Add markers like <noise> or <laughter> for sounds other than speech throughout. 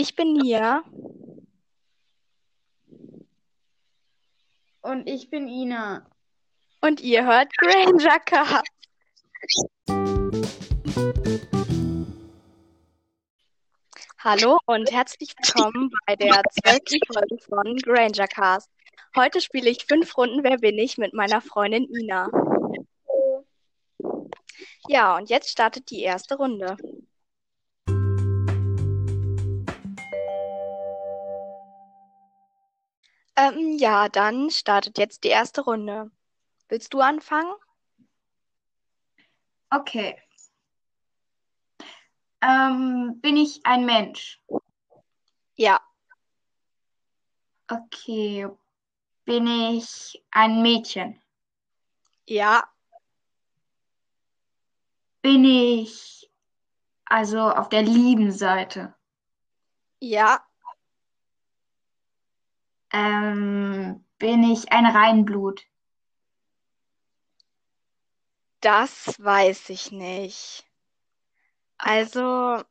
Ich bin Nia. Und ich bin Ina. Und ihr hört Granger Cast. Hallo und herzlich willkommen bei der zwölften Folge von Granger Cast. Heute spiele ich fünf Runden Wer bin ich mit meiner Freundin Ina. Ja, und jetzt startet die erste Runde. Ähm, ja, dann startet jetzt die erste Runde. Willst du anfangen? Okay. Ähm, bin ich ein Mensch? Ja, Okay. Bin ich ein Mädchen? ja, Bin ich also auf der lieben Seite? ja, Ähm, bin ich ein Reinblut? das weiß ich nicht. Also,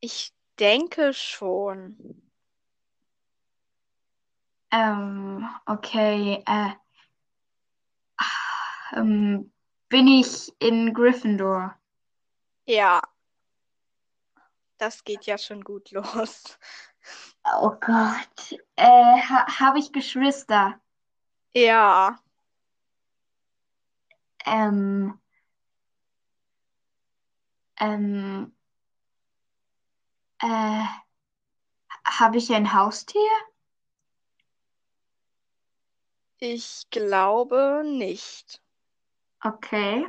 ich denke schon. Ähm, okay. Äh, ähm, bin ich in Gryffindor? Ja, das geht ja schon gut los. Oh Gott. Äh, ha habe ich Geschwister? Ja, Ähm, ähm, äh, habe ich ein Haustier? ich glaube nicht. Okay.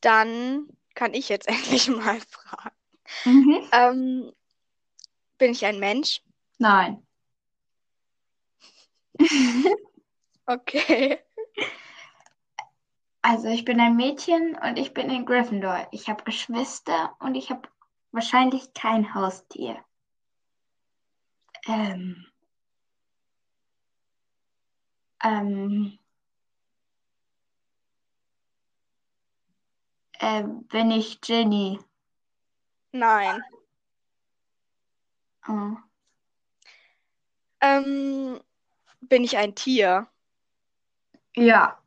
Dann kann ich jetzt <laughs> endlich mal fragen. Mhm. Ähm, bin ich ein Mensch? Nein. <laughs> Okay. Also ich bin ein Mädchen und ich bin in Gryffindor. Ich habe Geschwister und ich habe wahrscheinlich kein Haustier. Ähm, ähm, äh, bin ich Ginny? Nein. Oh. Ähm, bin ich ein Tier? Ja.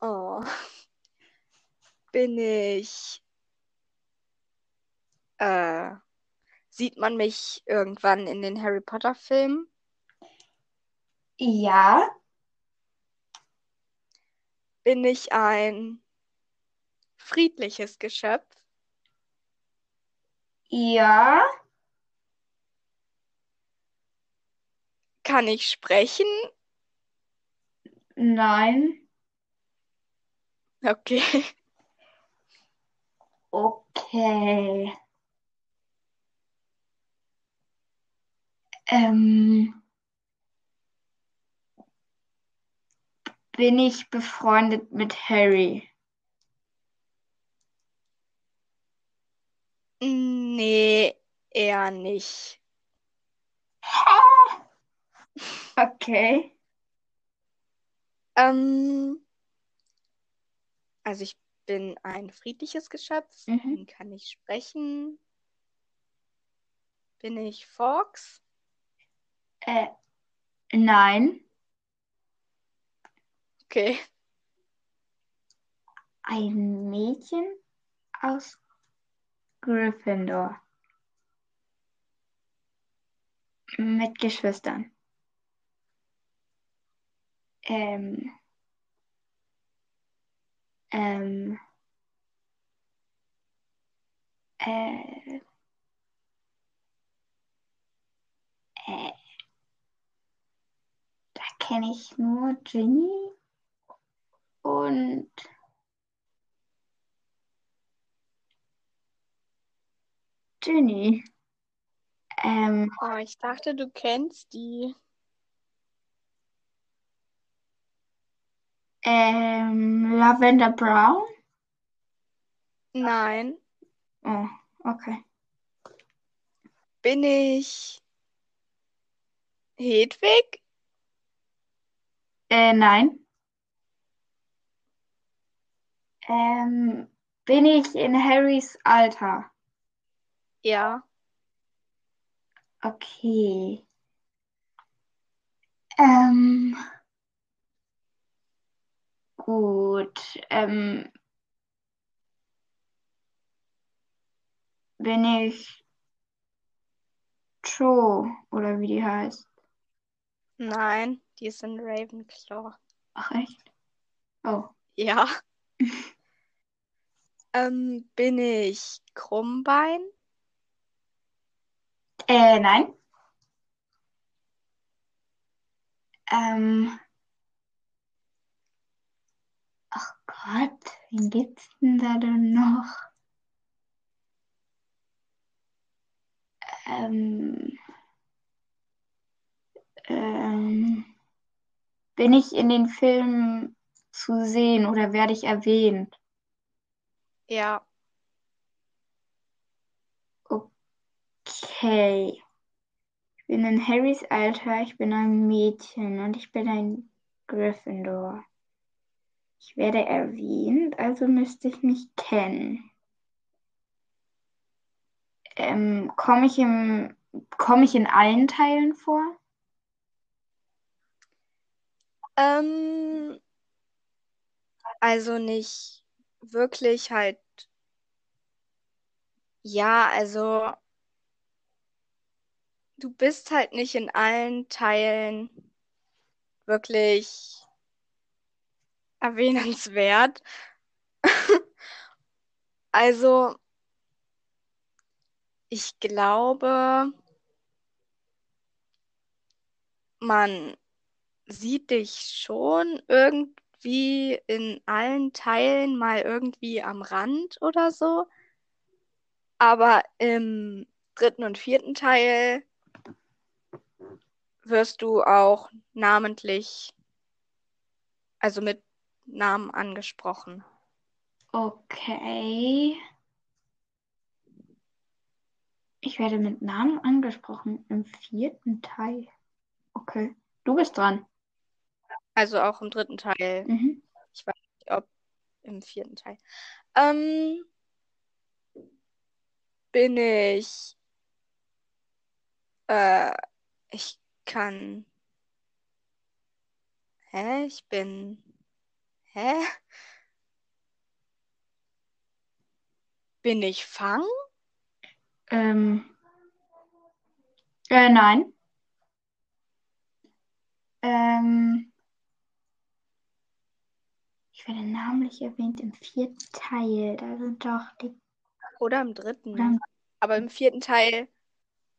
Oh. Bin ich, äh, sieht man mich irgendwann in den Harry Potter Filmen? Ja. Bin ich ein friedliches Geschöpf? Ja. Kann ich sprechen? Nein. Okay. Okay. Ähm, bin ich befreundet mit Harry? Nee, eher nicht. Okay. Ähm, also ich bin ein friedliches Geschöpf. Mhm. Kann ich sprechen? Bin ich Fox? Äh, nein. Okay. Ein Mädchen aus Gryffindor. Mit Geschwistern. Ähm, ähm, äh, äh, da kenne ich nur Ginny und Ginny. Ähm, Oh, ich dachte, du kennst die. ähm, Lavender Brown. Nein. Oh, okay. Bin ich Hedwig? Äh, nein. Ähm, Bin ich in Harrys Alter? Ja. Okay. Ähm, gut. Ähm, bin ich Cho oder wie die heißt? Nein, die ist in Ravenclaw. Ach echt? Oh. Ja. <laughs> ähm, bin ich Krummbein? Äh, nein. Ähm. Ach Gott, wen gibt's denn da denn noch? Ähm. Ähm. Bin ich in den Filmen zu sehen oder werde ich erwähnt? Ja. Okay. Ich bin in Harrys Alter, ich bin ein Mädchen und ich bin ein Gryffindor. Ich werde erwähnt, also müsste ich mich kennen. Ähm, komme ich im, komme ich in allen Teilen vor? Ähm, also nicht wirklich halt. Ja, also du bist halt nicht in allen Teilen wirklich erwähnenswert. <laughs> Also, ich glaube, man sieht dich schon irgendwie in allen Teilen mal irgendwie am Rand oder so. Aber im dritten und vierten Teil wirst du auch namentlich, also mit Namen angesprochen. Okay. Ich werde mit Namen angesprochen im vierten Teil. Okay. Du bist dran. Also auch im dritten Teil. Mhm. Ich weiß nicht, ob im vierten Teil. Ähm, bin ich. Äh, ich kann. Hä? Ich bin. Hä? Bin ich Fang? Ähm. Äh, nein. Ähm. Ich werde namentlich erwähnt im vierten Teil. Da sind doch die. Oder im dritten. Oder- Aber im vierten Teil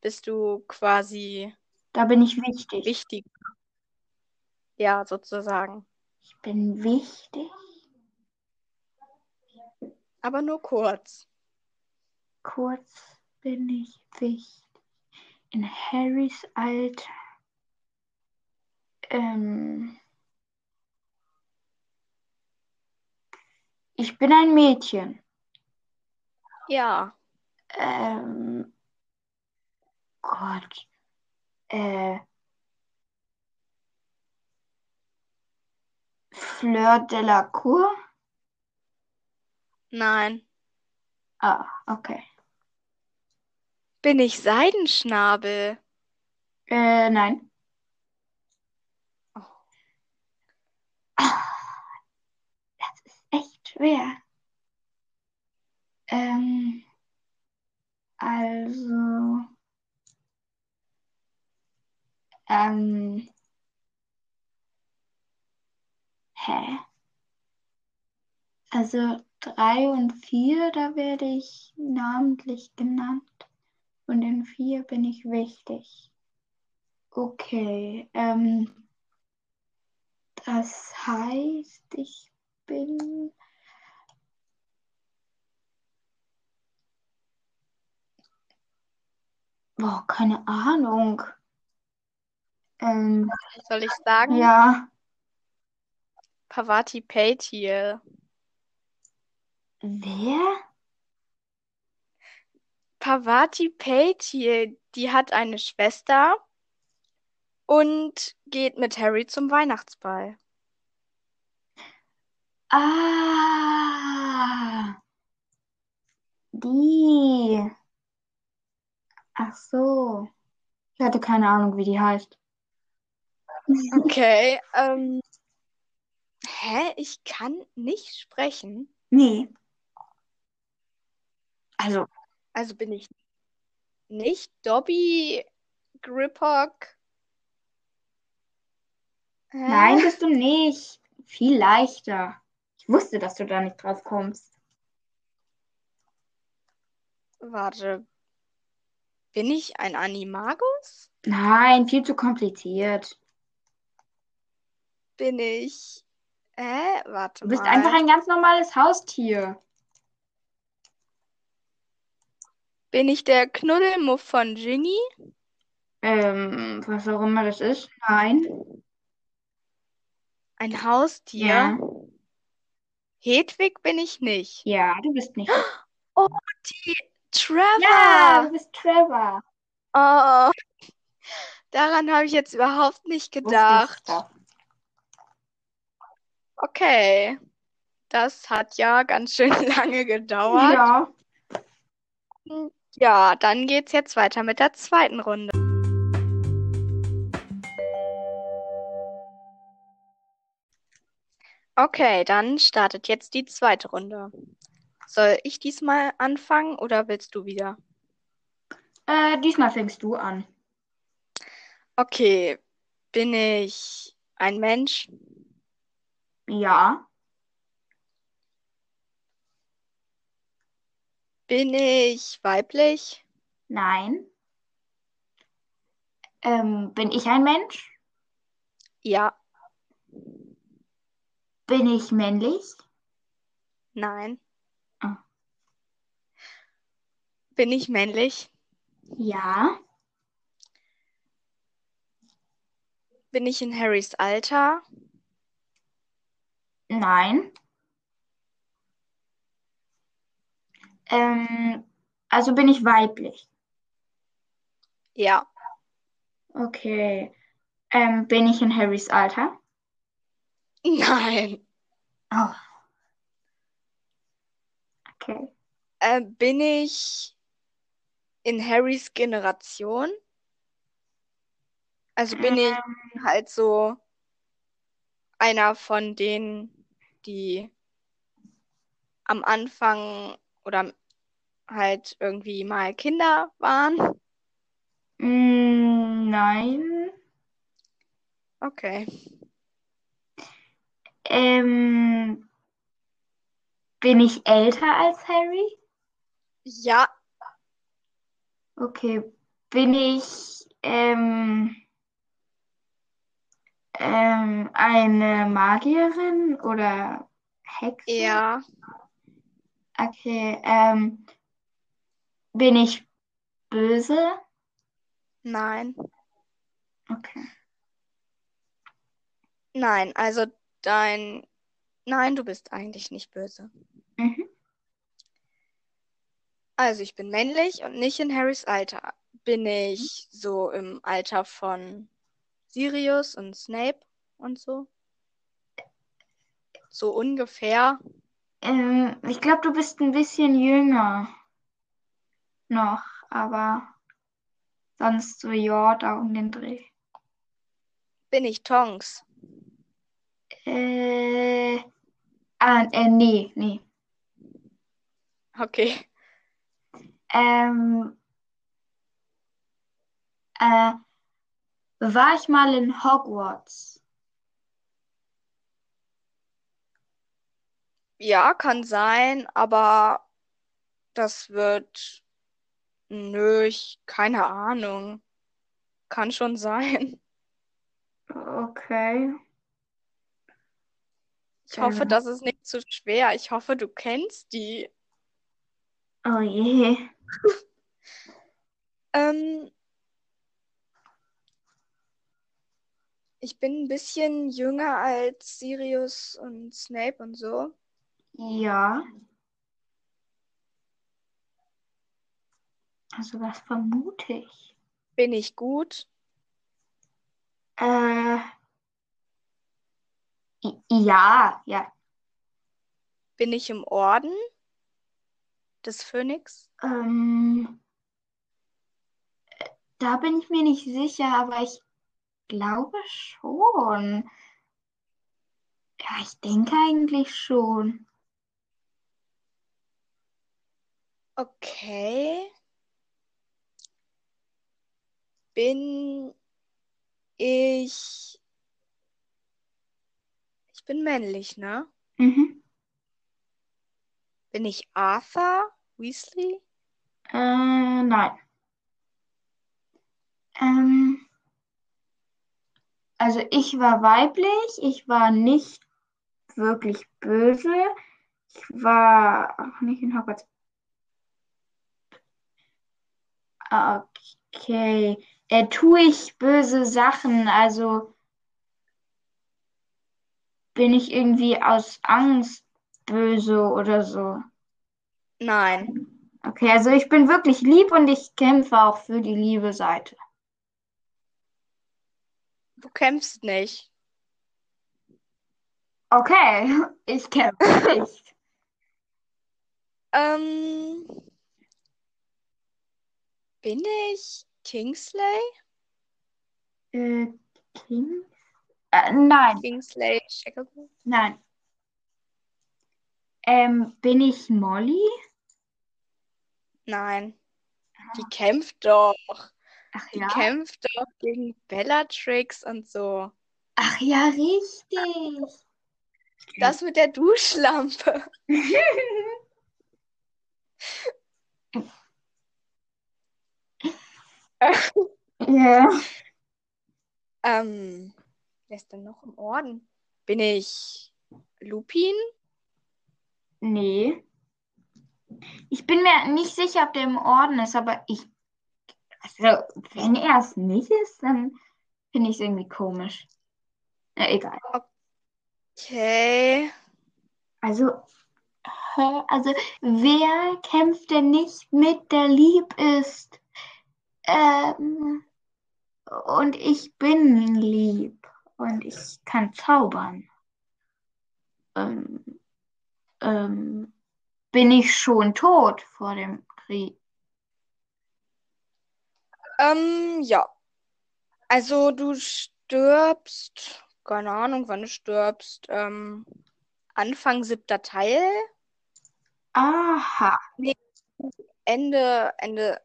bist du quasi Da bin ich wichtig. wichtig. Ja, sozusagen. Ich bin wichtig. Aber nur kurz. Kurz bin ich wichtig. In Harrys Alter. Ähm. Ich bin ein Mädchen. Ja. Ähm. Gott. Äh. Fleur Delacour? Nein. Ah, okay. Bin ich Seidenschnabel? Äh, nein. Oh. Das ist echt schwer. Ähm, also, ähm, hä? Also drei und vier, da werde ich namentlich genannt. Und in vier bin ich wichtig. Okay, ähm, das heißt, ich bin. Boah, keine Ahnung. Ähm, Soll ich sagen? ja, Pavati Patil. wer? Pavati Patil, die hat eine Schwester und geht mit Harry zum Weihnachtsball. Ah, Die. Ach so. Ich hatte keine Ahnung, wie die heißt. Okay. <laughs> Ähm, hä? Ich kann nicht sprechen. Nee. Also, Also bin ich nicht Dobby Griphock? Hä? nein, bist du nicht. Viel leichter. Ich wusste, dass du da nicht drauf kommst. Warte. Bin ich ein Animagus? Nein, viel zu kompliziert. Bin ich. Hä? Warte Du bist mal. einfach ein ganz normales Haustier. Bin ich der Knuddelmuff von Ginny? Ähm, was auch immer das ist. Nein. Ein Haustier? Ja. Hedwig bin ich nicht. Ja, du bist nicht. <gasps> Oh, die Trevor! Ja, du bist Trevor. Oh, daran habe ich jetzt überhaupt nicht gedacht. Okay, das hat ja ganz schön <laughs> lange gedauert. Ja. Ja, dann geht's jetzt weiter mit der zweiten Runde. Okay, dann startet jetzt die zweite Runde. Soll ich diesmal anfangen oder willst du wieder? Äh, diesmal fängst du an. Okay, bin ich ein Mensch? Ja. Bin ich weiblich? Nein. Ähm, bin ich ein Mensch? Ja, Bin ich männlich? nein. Ah. Bin ich männlich? Ja. Bin ich in Harrys Alter? Nein. Ähm, also bin ich weiblich. Ja, Okay. Ähm, bin ich in Harrys Alter? nein. Oh. Okay. Äh, bin ich in Harrys Generation? Also bin ich Ähm, halt so einer von denen, die am Anfang oder halt irgendwie mal Kinder waren? mm, nein. Okay. Ähm, bin ich älter als Harry? Ja, Okay. Bin ich ähm, ähm, eine Magierin oder Hexe? ja, Okay. Ähm, bin ich böse? nein. Okay. Nein, also dein. Nein, du bist eigentlich nicht böse. Mhm. Also ich bin männlich und nicht in Harrys Alter. Bin ich so im Alter von Sirius und Snape und so? So ungefähr. Ähm, ich glaube, du bist ein bisschen jünger noch, aber sonst so ja, da um den Dreh. Bin ich Tonks? Äh, ah, äh, nee, nee. Okay. Ähm, äh, war ich mal in Hogwarts? Ja, kann sein, aber das wird. Nö, ich keine Ahnung. Kann schon sein. Okay. Ich hoffe, Ähm, das ist nicht zu schwer. Ich hoffe, du kennst die. oh je. <laughs> Ähm, ich bin ein bisschen jünger als Sirius und Snape und so. Ja. Also was vermute ich? Bin ich gut? Äh, ja, ja. Bin ich im Orden? des Phönix? Ähm, da bin ich mir nicht sicher, aber ich glaube schon. Ja, ich denke eigentlich schon. Okay. Bin ich. Ich bin männlich, ne? Mhm. Bin ich Arthur Weasley? Äh, nein. Ähm, also ich war weiblich, ich war nicht wirklich böse. Ich war auch nicht in Hogwarts. Okay. Äh, tue ich böse Sachen? Also bin ich irgendwie aus Angst böse oder so? Nein. Okay, also ich bin wirklich lieb und ich kämpfe auch für die liebe Seite. Du kämpfst nicht. Okay, <laughs> ich kämpfe nicht. Ähm, bin ich Kingsley? Äh, King? Äh, nein, Kingsley Shacklebolt? nein. Ähm, bin ich Molly? Nein. Die kämpft doch. Ach Die ja. kämpft doch gegen Bellatrix und so. Ach ja, richtig. Das mit der Duschlampe. Ja. Ähm, wer ist denn noch im Orden? Bin ich Lupin? Nee. Ich bin mir nicht sicher, ob der im Orden ist, aber ich. Also, wenn er es nicht ist, dann finde ich es irgendwie komisch. Ja, egal. Okay. Also, hä? Also, wer kämpft denn nicht mit, der lieb ist? Ähm, und ich bin lieb und ich kann zaubern. Ähm, ähm, bin ich schon tot vor dem Krieg? Ähm, ja. Also du stirbst, keine Ahnung, wann du stirbst. Ähm, Anfang siebter Teil. Aha. Ende, Ende.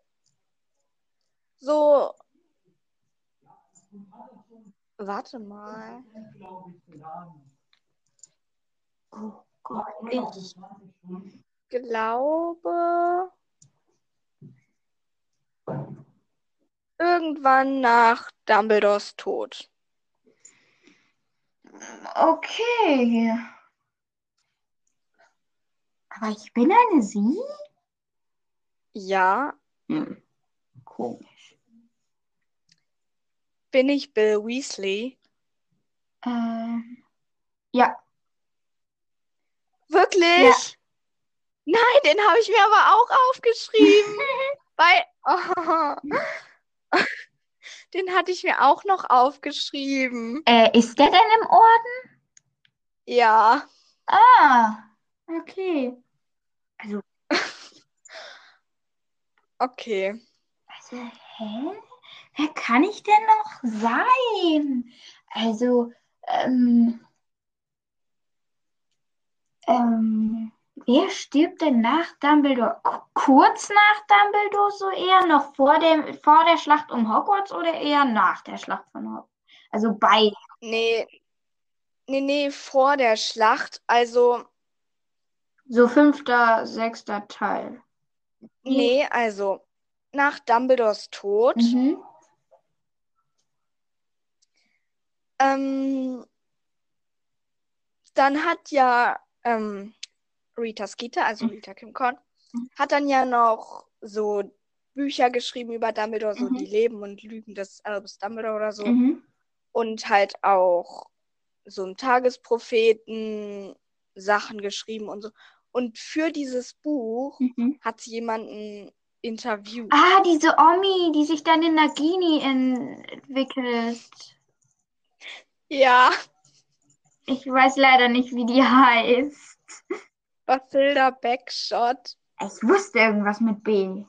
So. Warte mal. Oh Gott. Ich glaube, irgendwann nach Dumbledores Tod. Okay. Aber ich bin eine Sie? Ja, Hm. Komisch. bin ich Bill Weasley? Ähm, ja. Wirklich? Ja. Nein, den habe ich mir aber auch aufgeschrieben. <laughs> Weil, <laughs> oh, den hatte ich mir auch noch aufgeschrieben. Äh, ist der denn im Orden? Ja. Ah, okay. Also, <laughs> Okay. also, hä? Wer kann ich denn noch sein? Also, ähm, ähm, wer stirbt denn nach Dumbledore? K kurz nach Dumbledore so eher? Noch vor dem, vor der Schlacht um Hogwarts oder eher nach der Schlacht von Hogwarts? Also beide. Nee, nee, nee, vor der Schlacht. Also, So fünfter, sechster Teil. nee, also nach Dumbledores Tod. Mhm. Ähm, dann hat ja ähm, Rita Skeeter, also Mhm. Rita Kim Korn, Mhm. hat dann ja noch so Bücher geschrieben über Dumbledore, so Mhm. die Leben und Lügen des Albus Dumbledore oder so. Mhm. Und halt auch so im Tagespropheten Sachen geschrieben und so. Und für dieses Buch Mhm. hat sie jemanden interviewt. Ah, diese Omi, die sich dann in Nagini entwickelt. Ja, Ich weiß leider nicht, wie die heißt. Bathilda Backshot. Ich wusste irgendwas mit B.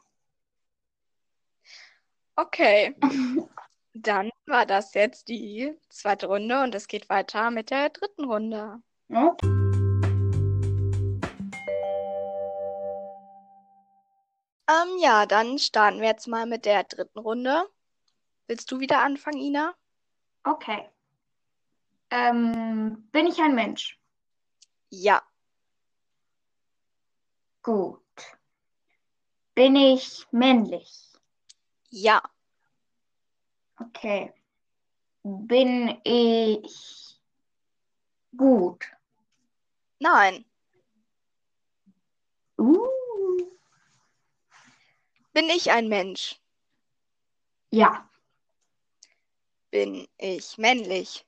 Okay, <laughs> dann war das jetzt die zweite Runde und es geht weiter mit der dritten Runde. Okay. Ähm, ja, dann starten wir jetzt mal mit der dritten Runde. Willst du wieder anfangen, Ina? Okay. Ähm, bin ich ein Mensch? Ja, Gut. Bin ich männlich? ja, Okay. Bin ich gut? nein. Uh. Bin ich ein Mensch? Ja. Bin ich männlich?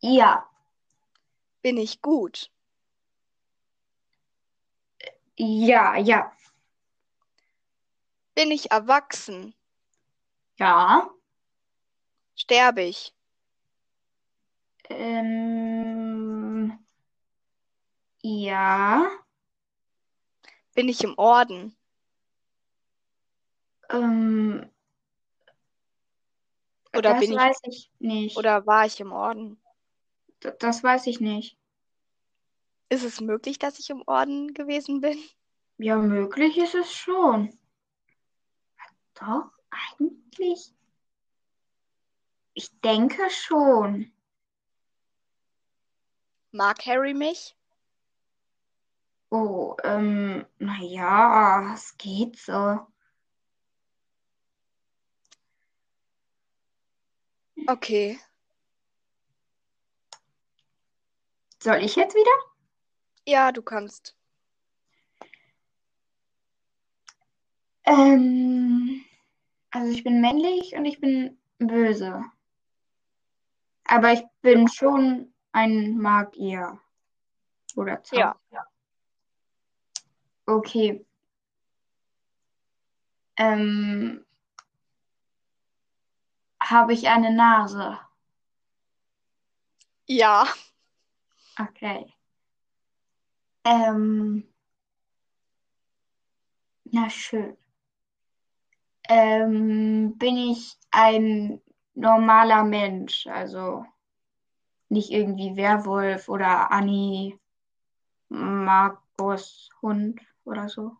Ja. Bin ich gut? Ja, ja. Bin ich erwachsen? Ja. Sterbe ich? Ähm, ja. Bin ich im Orden? Ähm, Oder das bin ich- weiß ich nicht. Oder war ich im Orden? D- Das weiß ich nicht. Ist es möglich, dass ich im Orden gewesen bin? Ja, möglich ist es schon. Doch, eigentlich. Ich denke schon. Mag Harry mich? Oh, ähm, naja, es geht so. Okay. Soll ich jetzt wieder? Ja, du kannst. Ähm, also ich bin männlich und ich bin böse. Aber ich bin schon ein Magier. Oder Ja. Zauberer. Okay. Ähm, habe ich eine Nase? Ja. Okay. Ähm, na schön. Ähm, bin ich ein normaler Mensch? Also nicht irgendwie Werwolf oder Annie Markus Hund oder so?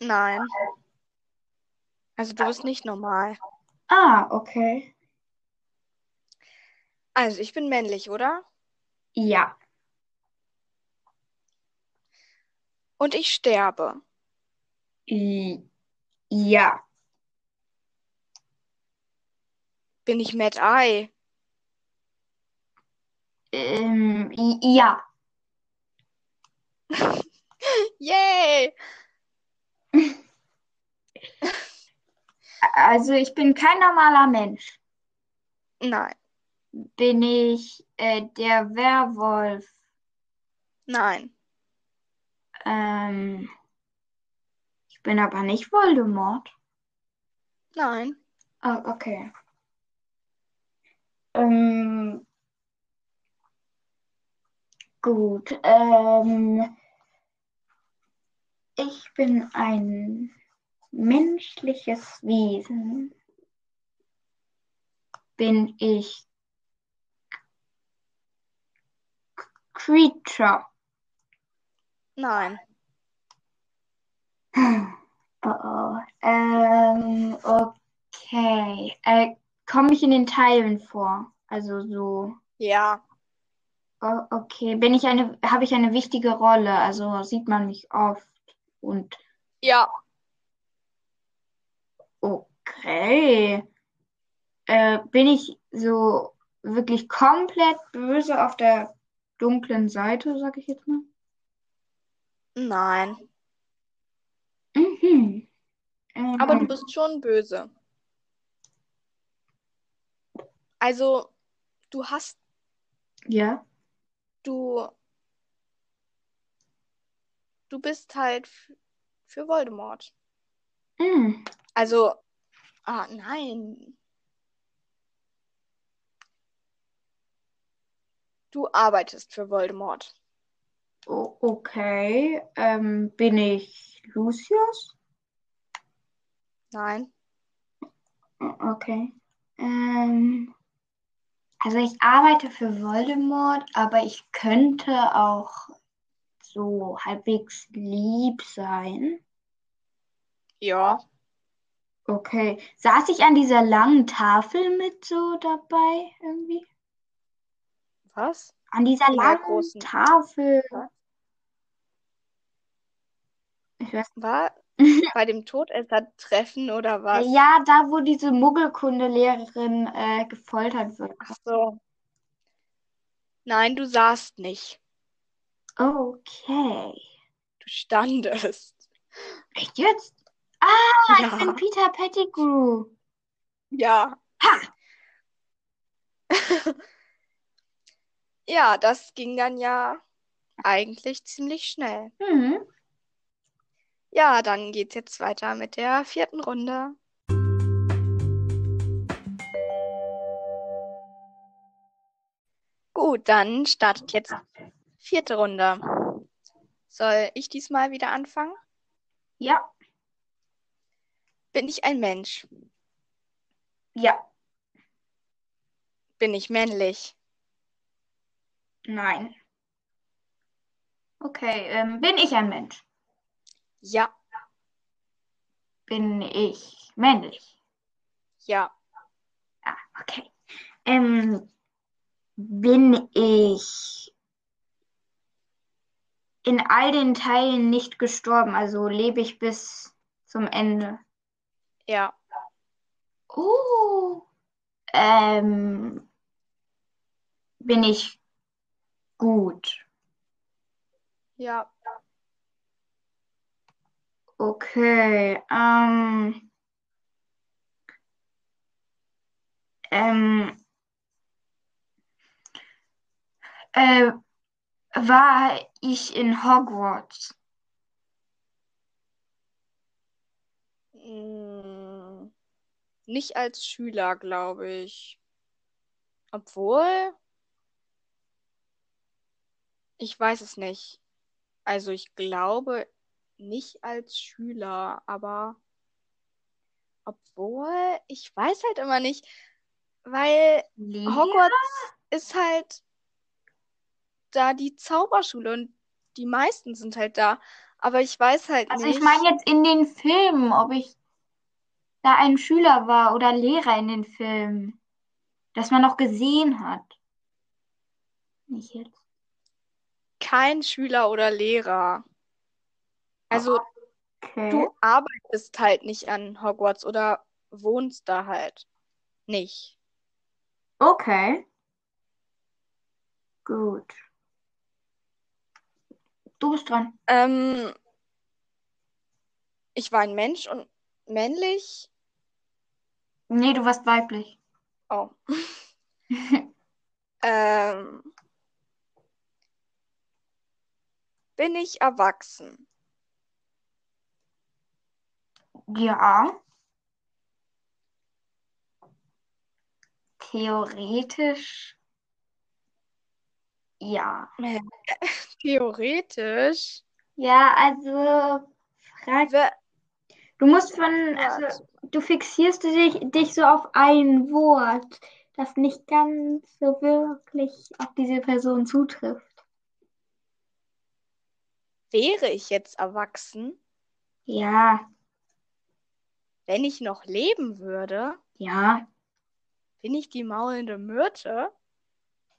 Nein. Also du bist nicht normal. Ah, okay. Also ich bin männlich, oder? Ja. Und ich sterbe. I- Ja. Bin ich Mad Eye? Ähm, ja. <laughs> Yay! <laughs> Also ich bin kein normaler Mensch. Nein, Bin ich äh, der Werwolf? nein, Ähm, ich bin aber nicht Voldemort. nein. Ah, okay. Ähm, gut. Ähm, ich bin ein menschliches Wesen. Bin ich Creature? Nein. <sighs> Oh, oh. Ähm, okay. Äh, komme ich in den Teilen vor? Also so. Ja, Oh, okay. Bin ich eine, habe ich eine wichtige Rolle? Also sieht man mich oft und ja, okay. Äh, bin ich so wirklich komplett böse auf der dunklen Seite, sag ich jetzt mal? Nein. Mhm. Aber du Ähm, bist schon böse. Also, du hast, ja. du, du bist halt für Voldemort. Mhm. Also, ah, nein. Du arbeitest für Voldemort. Okay. Ähm, bin ich ich Lucius? Nein. Okay. Ähm, also ich arbeite für Voldemort, aber ich könnte auch so halbwegs lieb sein. Ja. Okay. Saß ich an dieser langen Tafel mit so dabei irgendwie? Was? An dieser langen großen- Tafel. Ich weiß War <laughs> bei dem Todesser-Treffen oder was? Ja, da, wo diese Muggelkundelehrerin äh, gefoltert wird. Ach so. Nein, du saßt nicht. Okay. Du standest. Echt jetzt? Ah, ich Ja. bin Peter Pettigrew. Ja. Ha! <laughs> Ja, das ging dann ja eigentlich ziemlich schnell. Mhm. Ja, dann geht's jetzt weiter mit der vierten Runde. Gut, dann startet jetzt vierte Runde. Soll ich diesmal wieder anfangen? Ja. Bin ich ein Mensch? Ja. Bin ich männlich? Nein. Okay, ähm, bin ich ein Mensch? Ja, Bin ich männlich? ja, Ah, okay. Ähm, bin ich in all den Teilen nicht gestorben? Also lebe ich bis zum Ende? ja, Oh. Ähm, bin ich gut? ja, Okay. Ähm, ähm, äh, war ich in Hogwarts? Mm, Nicht als Schüler, glaube ich. Obwohl, ich weiß es nicht. Also ich glaube nicht als Schüler, aber obwohl, ich weiß halt immer nicht, weil Lehrer? Hogwarts ist halt da die Zauberschule und die meisten sind halt da. Aber ich weiß halt Also nicht. ich meine jetzt in den Filmen, ob ich da ein Schüler war oder Lehrer in den Filmen, dass man noch gesehen hat. Nicht jetzt. Kein Schüler oder Lehrer. Also Okay. du arbeitest halt nicht an Hogwarts oder wohnst da halt nicht. Okay. Gut. Du bist dran. Ähm, ich war ein Mensch und männlich. Nee, du warst weiblich. Oh. <laughs> Ähm, bin ich erwachsen? Ja. Theoretisch. Ja. Theoretisch. Ja, also frag, du musst von, also du fixierst dich, dich so auf ein Wort, das nicht ganz so wirklich auf diese Person zutrifft. Wäre ich jetzt erwachsen, Ja, wenn ich noch leben würde? ja, Bin ich die maulende Myrte?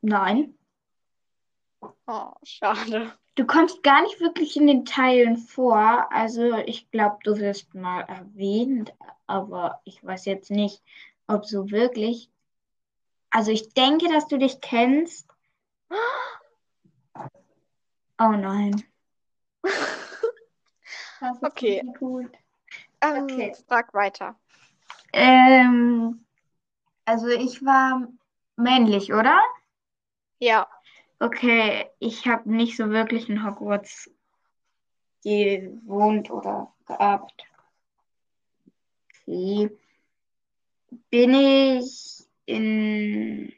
nein. Oh, schade. Du kommst gar nicht wirklich in den Teilen vor. Also ich glaube, du wirst mal erwähnt, aber ich weiß jetzt nicht, ob so wirklich. Also ich denke, dass du dich kennst. <gasps> Oh nein. <laughs> Das ist Okay. gut. Ähm, Okay. frag weiter. Ähm, also ich war männlich, oder? Ja, Okay, ich habe nicht so wirklich in Hogwarts gewohnt oder gearbeitet. Okay. Bin ich in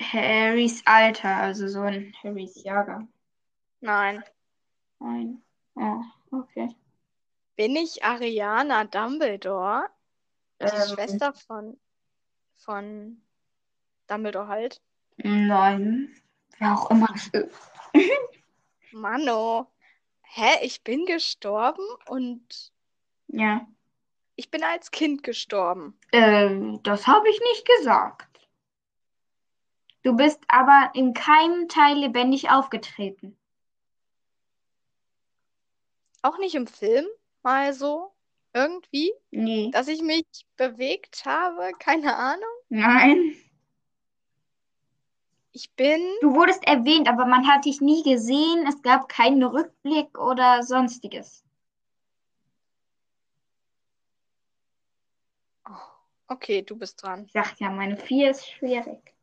Harrys Alter, also so in Harrys Jahrgang? nein. Nein. Oh. okay. Bin ich Ariana Dumbledore? Die Ähm, Schwester von, von Dumbledore halt. nein. Wer auch immer es ist. Mano. Hä? Ich bin gestorben und Ja. ich bin als Kind gestorben. Ähm, das habe ich nicht gesagt. Du bist aber in keinem Teil lebendig aufgetreten. Auch nicht im Film, mal so. Irgendwie, Nee. dass ich mich bewegt habe. Keine Ahnung. Nein. Ich bin. Du wurdest erwähnt, aber man hat dich nie gesehen. Es gab keinen Rückblick oder sonstiges. Oh, okay, du bist dran. Ich sag ja, meine vier ist schwierig.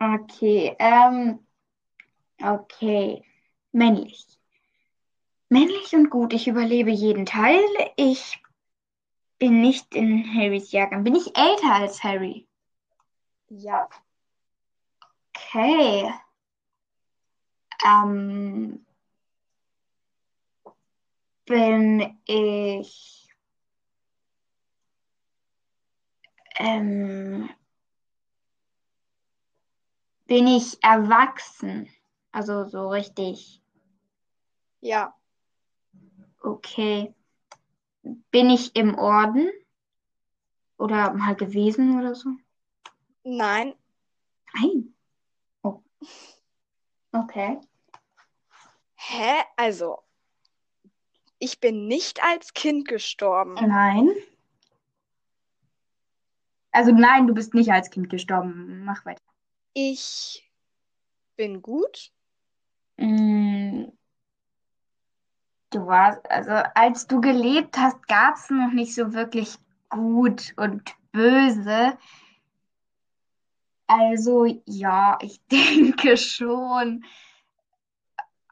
Okay, ähm, okay. Männlich. Männlich und gut, ich überlebe jeden Teil. Ich bin nicht in Harrys Jahrgang. Bin ich älter als Harry? Ja. Okay. Ähm, bin ich ähm, bin ich erwachsen? Also so richtig. Ja. Okay. Bin ich im Orden? Oder mal gewesen oder so? Nein. Nein. Oh. Okay. Hä? Also, ich bin nicht als Kind gestorben. Nein. Also nein, du bist nicht als Kind gestorben. Mach weiter. Ich bin gut. Mm, Du warst, also als du gelebt hast, gab es noch nicht so wirklich gut und böse. Also ja, ich <laughs> denke schon.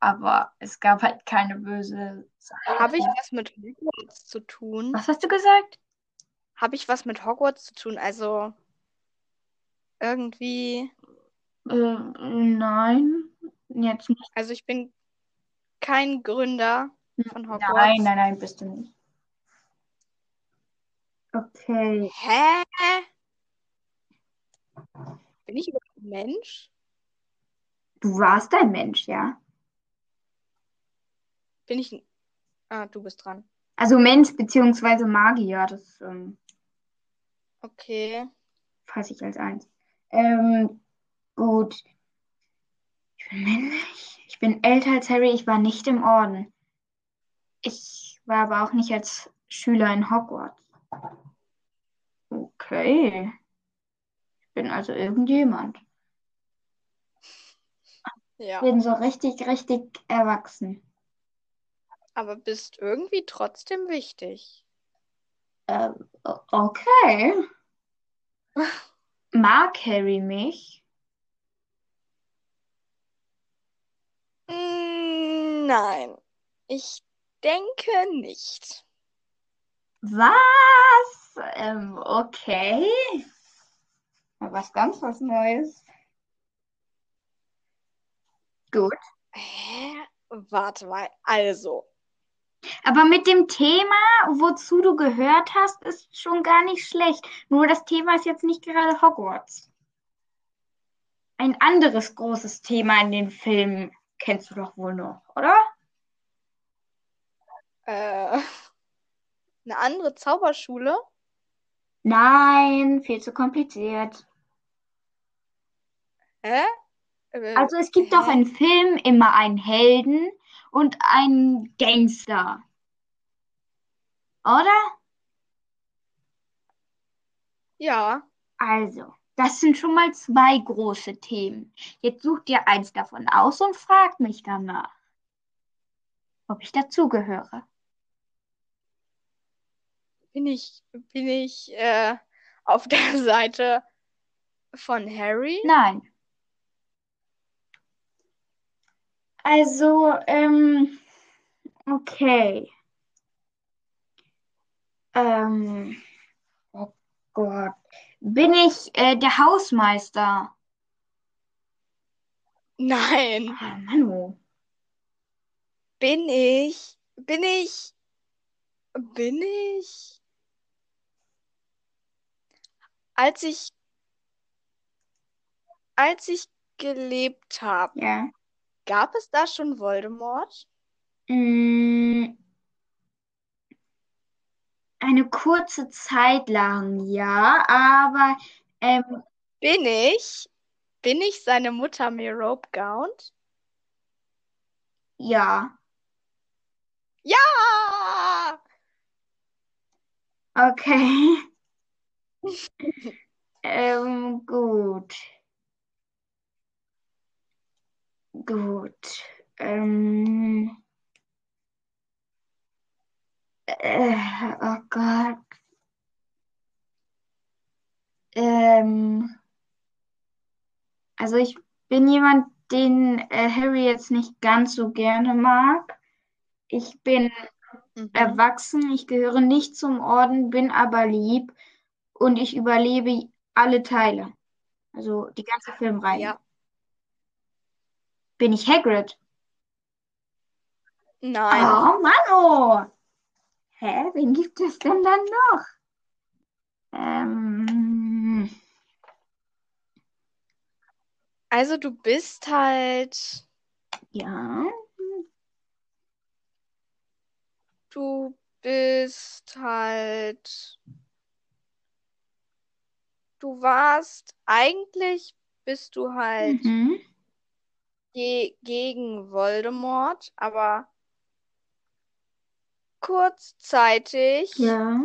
Aber es gab halt keine böse Habe ich was mit Hogwarts zu tun? Was hast du gesagt? Habe ich was mit Hogwarts zu tun? Also irgendwie, Äh, nein, jetzt nicht. also ich bin kein Gründer von Nein, Hogwarts. nein, nein, bist du nicht. Okay. Hä? Bin ich überhaupt ein Mensch? Du warst ein Mensch, ja? Bin ich ein... Ah, du bist dran. Also Mensch beziehungsweise Magier, das ähm, Okay. fasse ich als eins. Ähm, gut. Ich bin männlich. Ich bin älter als Harry. Ich war nicht im Orden. Ich war aber auch nicht als Schüler in Hogwarts. Okay. Ich bin also irgendjemand. Ja. Bin so richtig, richtig erwachsen. Aber bist irgendwie trotzdem wichtig. Ähm, okay. <laughs> Mag Harry mich? Mm, Nein, ich denke nicht. Was? Ähm, okay. Mal Was ganz was Neues. Gut. Hä? Warte mal. Also, Aber mit dem Thema, wozu du gehört hast, ist schon gar nicht schlecht. Nur das Thema ist jetzt nicht gerade Hogwarts. Ein anderes großes Thema in den Filmen kennst du doch wohl noch, oder? Äh, eine andere Zauberschule? Nein, viel zu kompliziert. Hä? Äh, Also es gibt doch in Filmen immer einen Helden und einen Gangster, oder? Ja, Also, das sind schon mal zwei große Themen. Jetzt such dir eins davon aus und frag mich danach, ob ich dazugehöre. Bin ich, bin ich äh, auf der <laughs> Seite von Harry? Nein. Also, ähm, okay. Ähm, oh Gott. Bin ich äh, der Hausmeister? Nein. Ah, Manu. Bin ich, bin ich, bin ich, als ich, als ich gelebt habe, Ja. gab es da schon Voldemort? Mm, eine kurze Zeit lang, ja, aber ähm, Bin ich, bin ich seine Mutter Merope Gaunt? ja. Ja! Okay. Ähm, gut. Gut. Ähm, äh, oh Gott. Ähm, also ich bin jemand, den äh, Harry jetzt nicht ganz so gerne mag. Ich bin Mhm. erwachsen, ich gehöre nicht zum Orden, bin aber lieb und ich überlebe alle Teile. Also die ganze Filmreihe. Ja. Bin ich Hagrid? Nein. Oh Mann, oh. Hä? Wen gibt es denn dann noch? Ähm, Also du bist halt, ja. du bist halt, du warst, eigentlich bist du halt Mhm. ge gegen Voldemort, aber kurzzeitig Ja.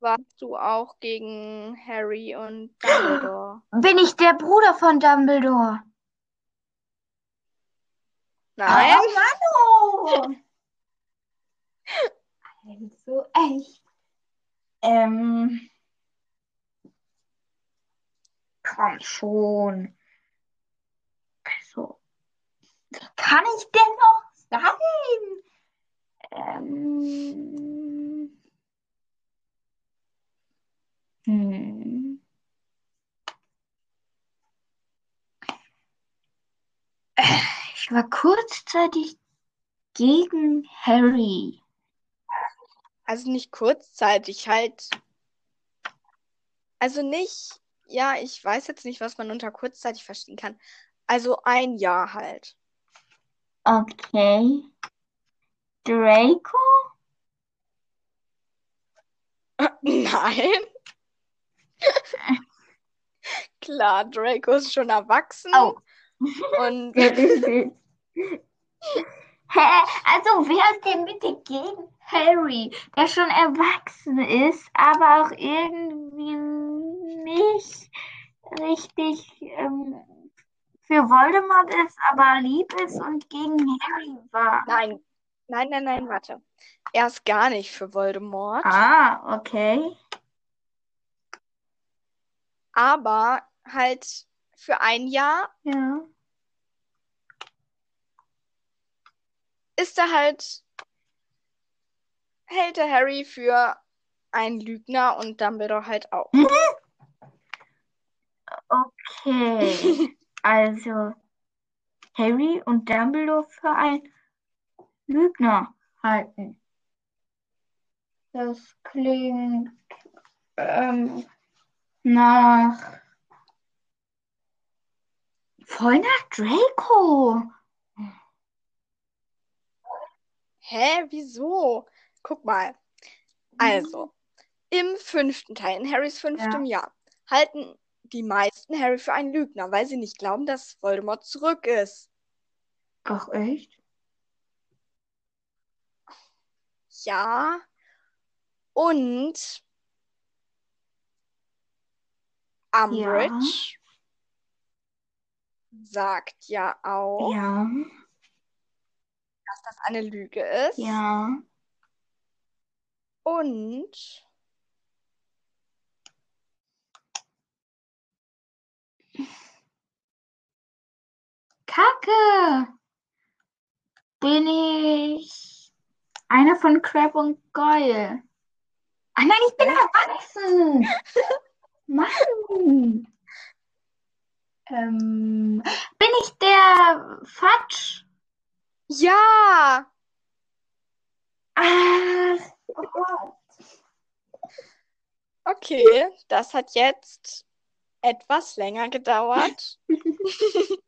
warst du auch gegen Harry und Dumbledore. <gasps> Bin ich der Bruder von Dumbledore? Nein? Oh Mann, oh. <laughs> Also echt. Ähm, komm schon. Also, was kann ich denn noch sagen? Ähm, hm. Ich war kurzzeitig gegen Harry. Also nicht kurzzeitig, halt. Also nicht, ja, ich weiß jetzt nicht, was man unter kurzzeitig verstehen kann. Also ein Jahr halt. Okay. Draco? <clears throat> Nein. <laughs> Klar, Draco ist schon erwachsen Oh. und? <laughs> Hä? Also wer ist denn bitte gegen Harry, der schon erwachsen ist, aber auch irgendwie nicht richtig ähm, für Voldemort ist, aber lieb ist und gegen Harry war? nein, nein, nein, nein, warte. Er ist gar nicht für Voldemort, Ah, okay. aber halt für ein Jahr Ja. ist er halt, hält er Harry für einen Lügner und Dumbledore halt auch. <laughs> Okay. <laughs> Also Harry und Dumbledore für einen Lügner halten. Das klingt ähm, nach voll nach Draco. Hä, wieso? Guck mal. Also, im fünften Teil, in Harrys fünftem Jahr, halten die meisten Harry für einen Lügner, weil sie nicht glauben, dass Voldemort zurück ist. Ach echt? Ja. Und Umbridge sagt ja auch, Ja, dass das eine Lüge ist. ja. Und Kacke. Bin ich einer von Crab und Goyle? Ah nein, ich bin erwachsen. <laughs> Mann. Ähm, bin ich der Fatsch? Ja! Ah, oh Gott. Okay, das hat jetzt etwas länger gedauert. <laughs>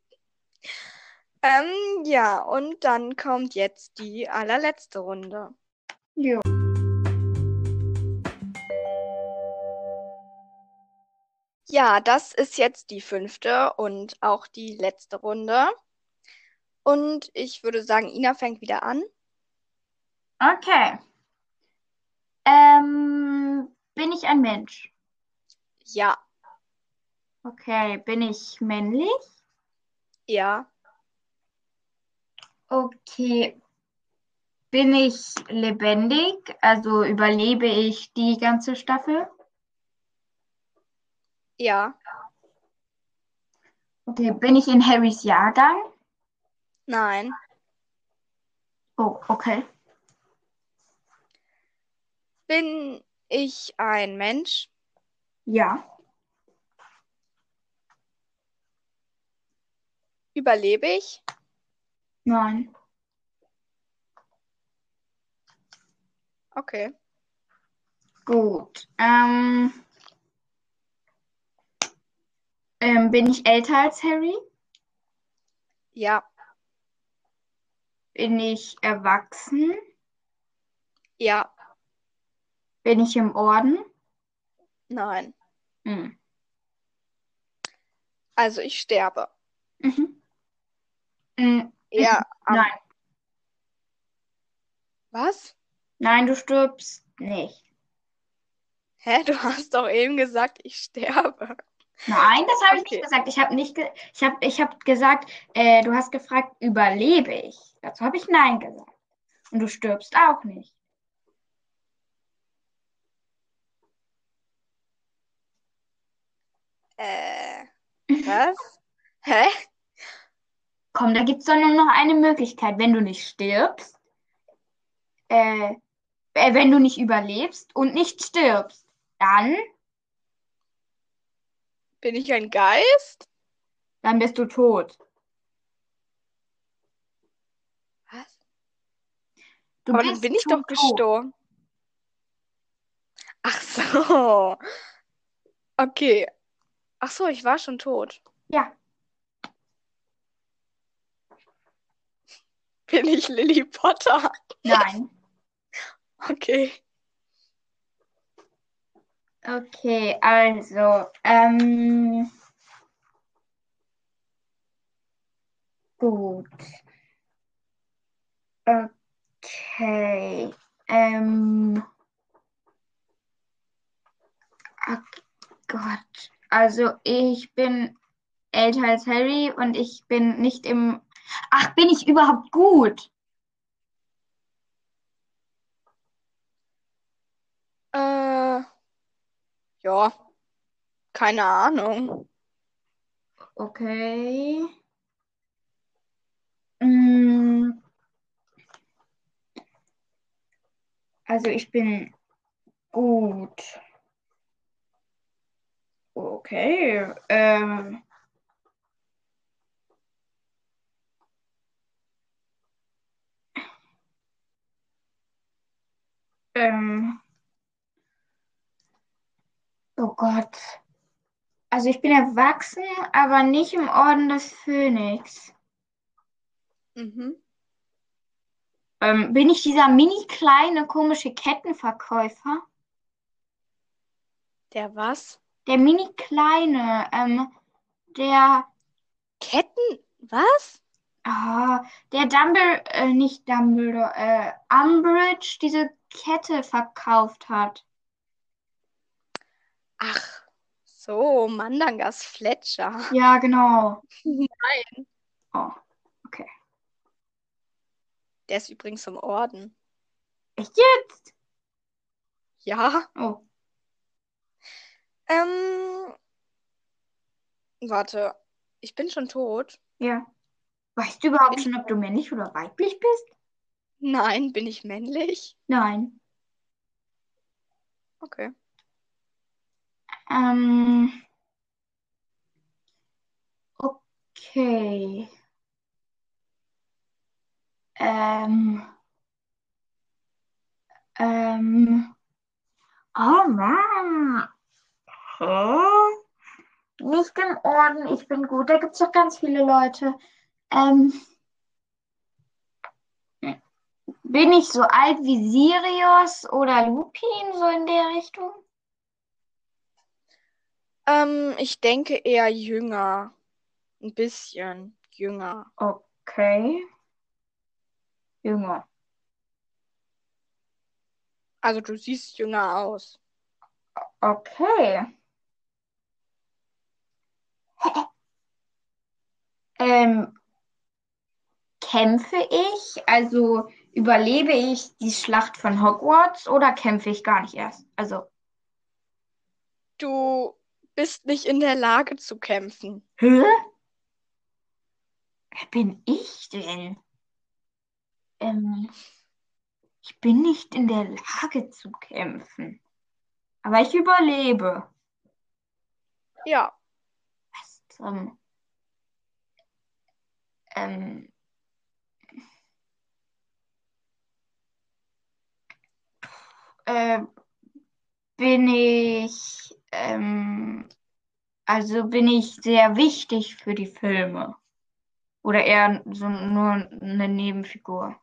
ähm, ja, und dann kommt jetzt die allerletzte Runde. Jo. Ja, das ist jetzt die fünfte und auch die letzte Runde. Und ich würde sagen, Ina fängt wieder an. Okay. Ähm, bin ich ein Mensch? Ja, Okay. Bin ich männlich? ja, Okay. Bin ich lebendig? Also überlebe ich die ganze Staffel? ja, Okay. Bin ich in Harrys Jahrgang? nein, Oh, okay. bin ich ein Mensch? Ja. Überlebe ich? Nein. Okay. Gut. Ähm, ähm, bin ich älter als Harry? Ja, Bin ich erwachsen? ja, Bin ich im Orden? nein. Hm. Also ich sterbe. Mhm. Hm, Ja, am- Nein. Was? Nein, du stirbst nicht. Hä? Du hast doch eben gesagt, ich sterbe. Nein, das habe ich Okay. nicht gesagt. Ich habe nicht ge ich habe ich hab gesagt, äh, du hast gefragt, überlebe ich? Dazu habe ich Nein gesagt. Und du stirbst auch nicht. Äh, <laughs> was? Hä? Komm, da gibt es doch nur noch eine Möglichkeit. Wenn du nicht stirbst, äh, äh, wenn du nicht überlebst und nicht stirbst, dann, Bin ich ein Geist? dann bist du tot. Was? Du Aber dann bin ich doch tot. gestorben. Ach so. Okay. Ach so, ich war schon tot. Ja, Bin ich Lily Potter? nein. Okay. Okay, also, ähm, gut. Okay, ähm, ach Gott. Also, ich bin älter als Harry und ich bin nicht im. Ach, bin ich überhaupt gut? Äh, ja, keine Ahnung. Okay. Mm, Also ich bin gut. Okay. Ähm, ähm, oh Gott. Also ich bin erwachsen, aber nicht im Orden des Phönix. Mhm. Ähm, bin ich dieser mini kleine komische Kettenverkäufer? Der was? Der mini kleine, ähm, der Ketten? Was? Ah, der Dumbledore, äh, nicht Dumbledore, äh, Umbridge diese Kette verkauft hat. Ach, so, Mandangas Fletcher. Ja, genau. Nein. Oh, okay. Der ist übrigens im Orden. Echt jetzt? Ja. Oh, Ähm, warte. Ich bin schon tot. ja. Weißt du überhaupt Bin- schon, ob du männlich oder weiblich bist? Nein, bin ich männlich? Nein. Okay. Ähm, okay. Ähm, ähm, oh Mann. Hä? Nicht im Orden, ich bin gut. Da gibt es doch ganz viele Leute. Ähm, bin ich so alt wie Sirius oder Lupin, so in der Richtung? Ähm, ich denke eher jünger. Ein bisschen jünger. Okay. Jünger. Also du siehst jünger aus. Okay. <laughs> Ähm, kämpfe ich? Also überlebe ich die Schlacht von Hogwarts oder kämpfe ich gar nicht erst? Also. Du bist nicht in der Lage zu kämpfen. Hä? Wer bin ich denn? Ähm, ich bin nicht in der Lage zu kämpfen. Aber ich überlebe. Ja. Was zum. Ähm. Äh, bin ich. Ähm, also bin ich sehr wichtig für die Filme. Oder eher so nur eine Nebenfigur.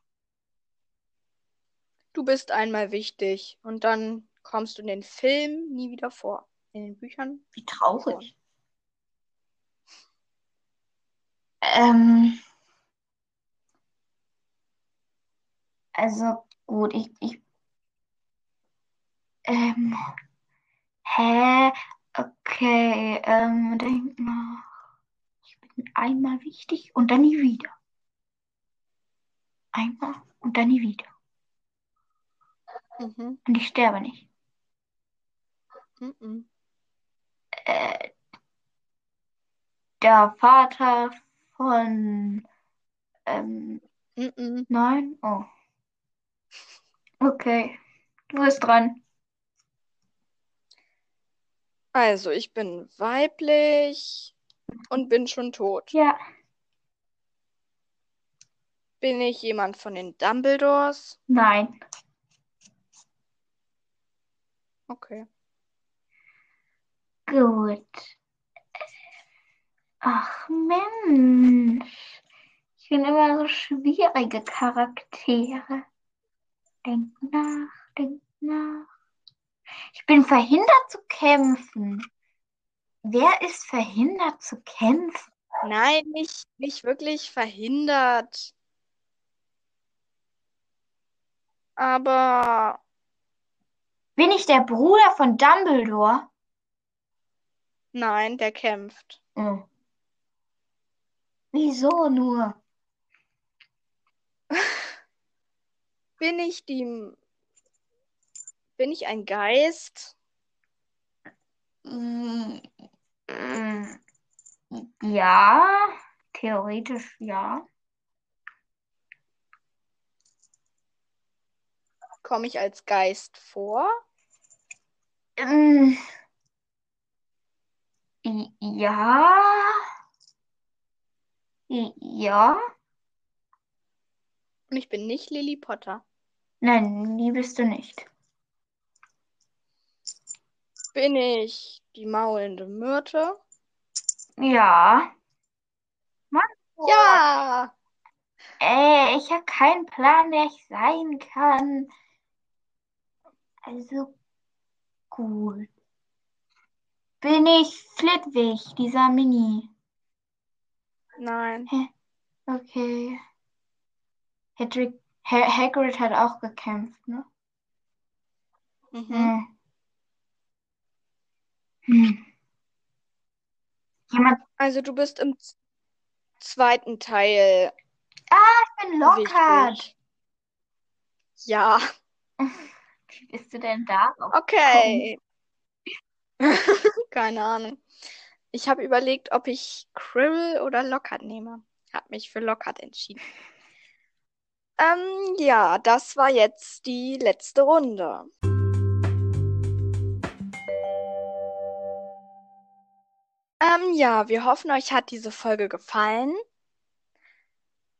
Du bist einmal wichtig und dann kommst du in den Film nie wieder vor. In den Büchern. Wie traurig. Ähm, also gut, ich, ich ähm, hä? Okay, ähm, denk mal. Ich bin einmal wichtig und dann nie wieder. Einmal und dann nie wieder. Mhm. Und ich sterbe nicht. Mhm. Äh, der Vater von ähm, Mhm. nein? Oh. Okay. Du bist dran. Also, ich bin weiblich und bin schon tot. Ja. Bin ich jemand von den Dumbledores? Nein. Okay. Gut. Ach Mensch. Ich bin immer so schwierige Charaktere. Denk nach, denk nach. Ich bin verhindert zu kämpfen. Wer ist verhindert zu kämpfen? Nein, nicht, nicht wirklich verhindert. Aber Bin ich der Bruder von Dumbledore? nein, der kämpft. Oh. Wieso nur? <laughs> Bin ich die. Bin ich ein Geist? Mm, Ja, theoretisch ja. Komme ich als Geist vor? Mm, Ja. Ja. Und ich bin nicht Lily Potter. Nein, die bist du nicht. Bin ich die maulende Myrte? Ja. Mann, Ja! Ey, ich habe keinen Plan, wer ich sein kann. Also gut. Bin ich Flitwick, dieser Mini? Nein. Okay. Hedrick, ha Hagrid hat auch gekämpft, ne? Mhm. Hm. Hm. Jemand, Also du bist im zweiten Teil ich bin Lockhart. wichtig. Ja, Wie <laughs> bist du denn da? okay. <laughs> Keine Ahnung. Ich habe überlegt, ob ich Quirrell oder Lockhart nehme. Hab mich für Lockhart entschieden. Ähm, ja, das war jetzt die letzte Runde. Ähm, ja, wir hoffen, euch hat diese Folge gefallen.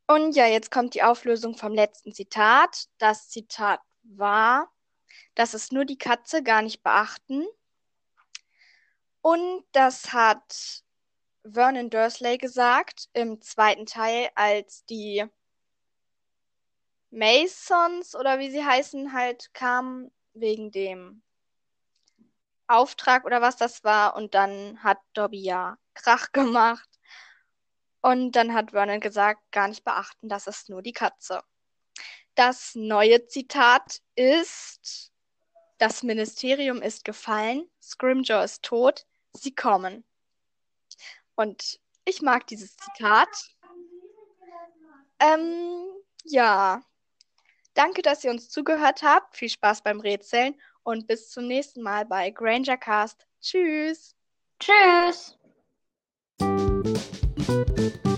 Und ja, jetzt kommt die Auflösung vom letzten Zitat. Das Zitat war, das ist nur die Katze gar nicht beachten. Und das hat Vernon Dursley gesagt im zweiten Teil, als die Masons oder wie sie heißen halt kamen wegen dem Auftrag oder was das war. Und dann hat Dobby ja Krach <laughs> gemacht. Und dann hat Vernon gesagt, gar nicht beachten, das ist nur die Katze. Das neue Zitat ist, das Ministerium ist gefallen, Scrimgeour ist tot, sie kommen. Und ich mag dieses Zitat. Ähm, ja. Danke, dass ihr uns zugehört habt. Viel Spaß beim Rätseln und bis zum nächsten Mal bei Grangercast. Tschüss. Tschüss. You.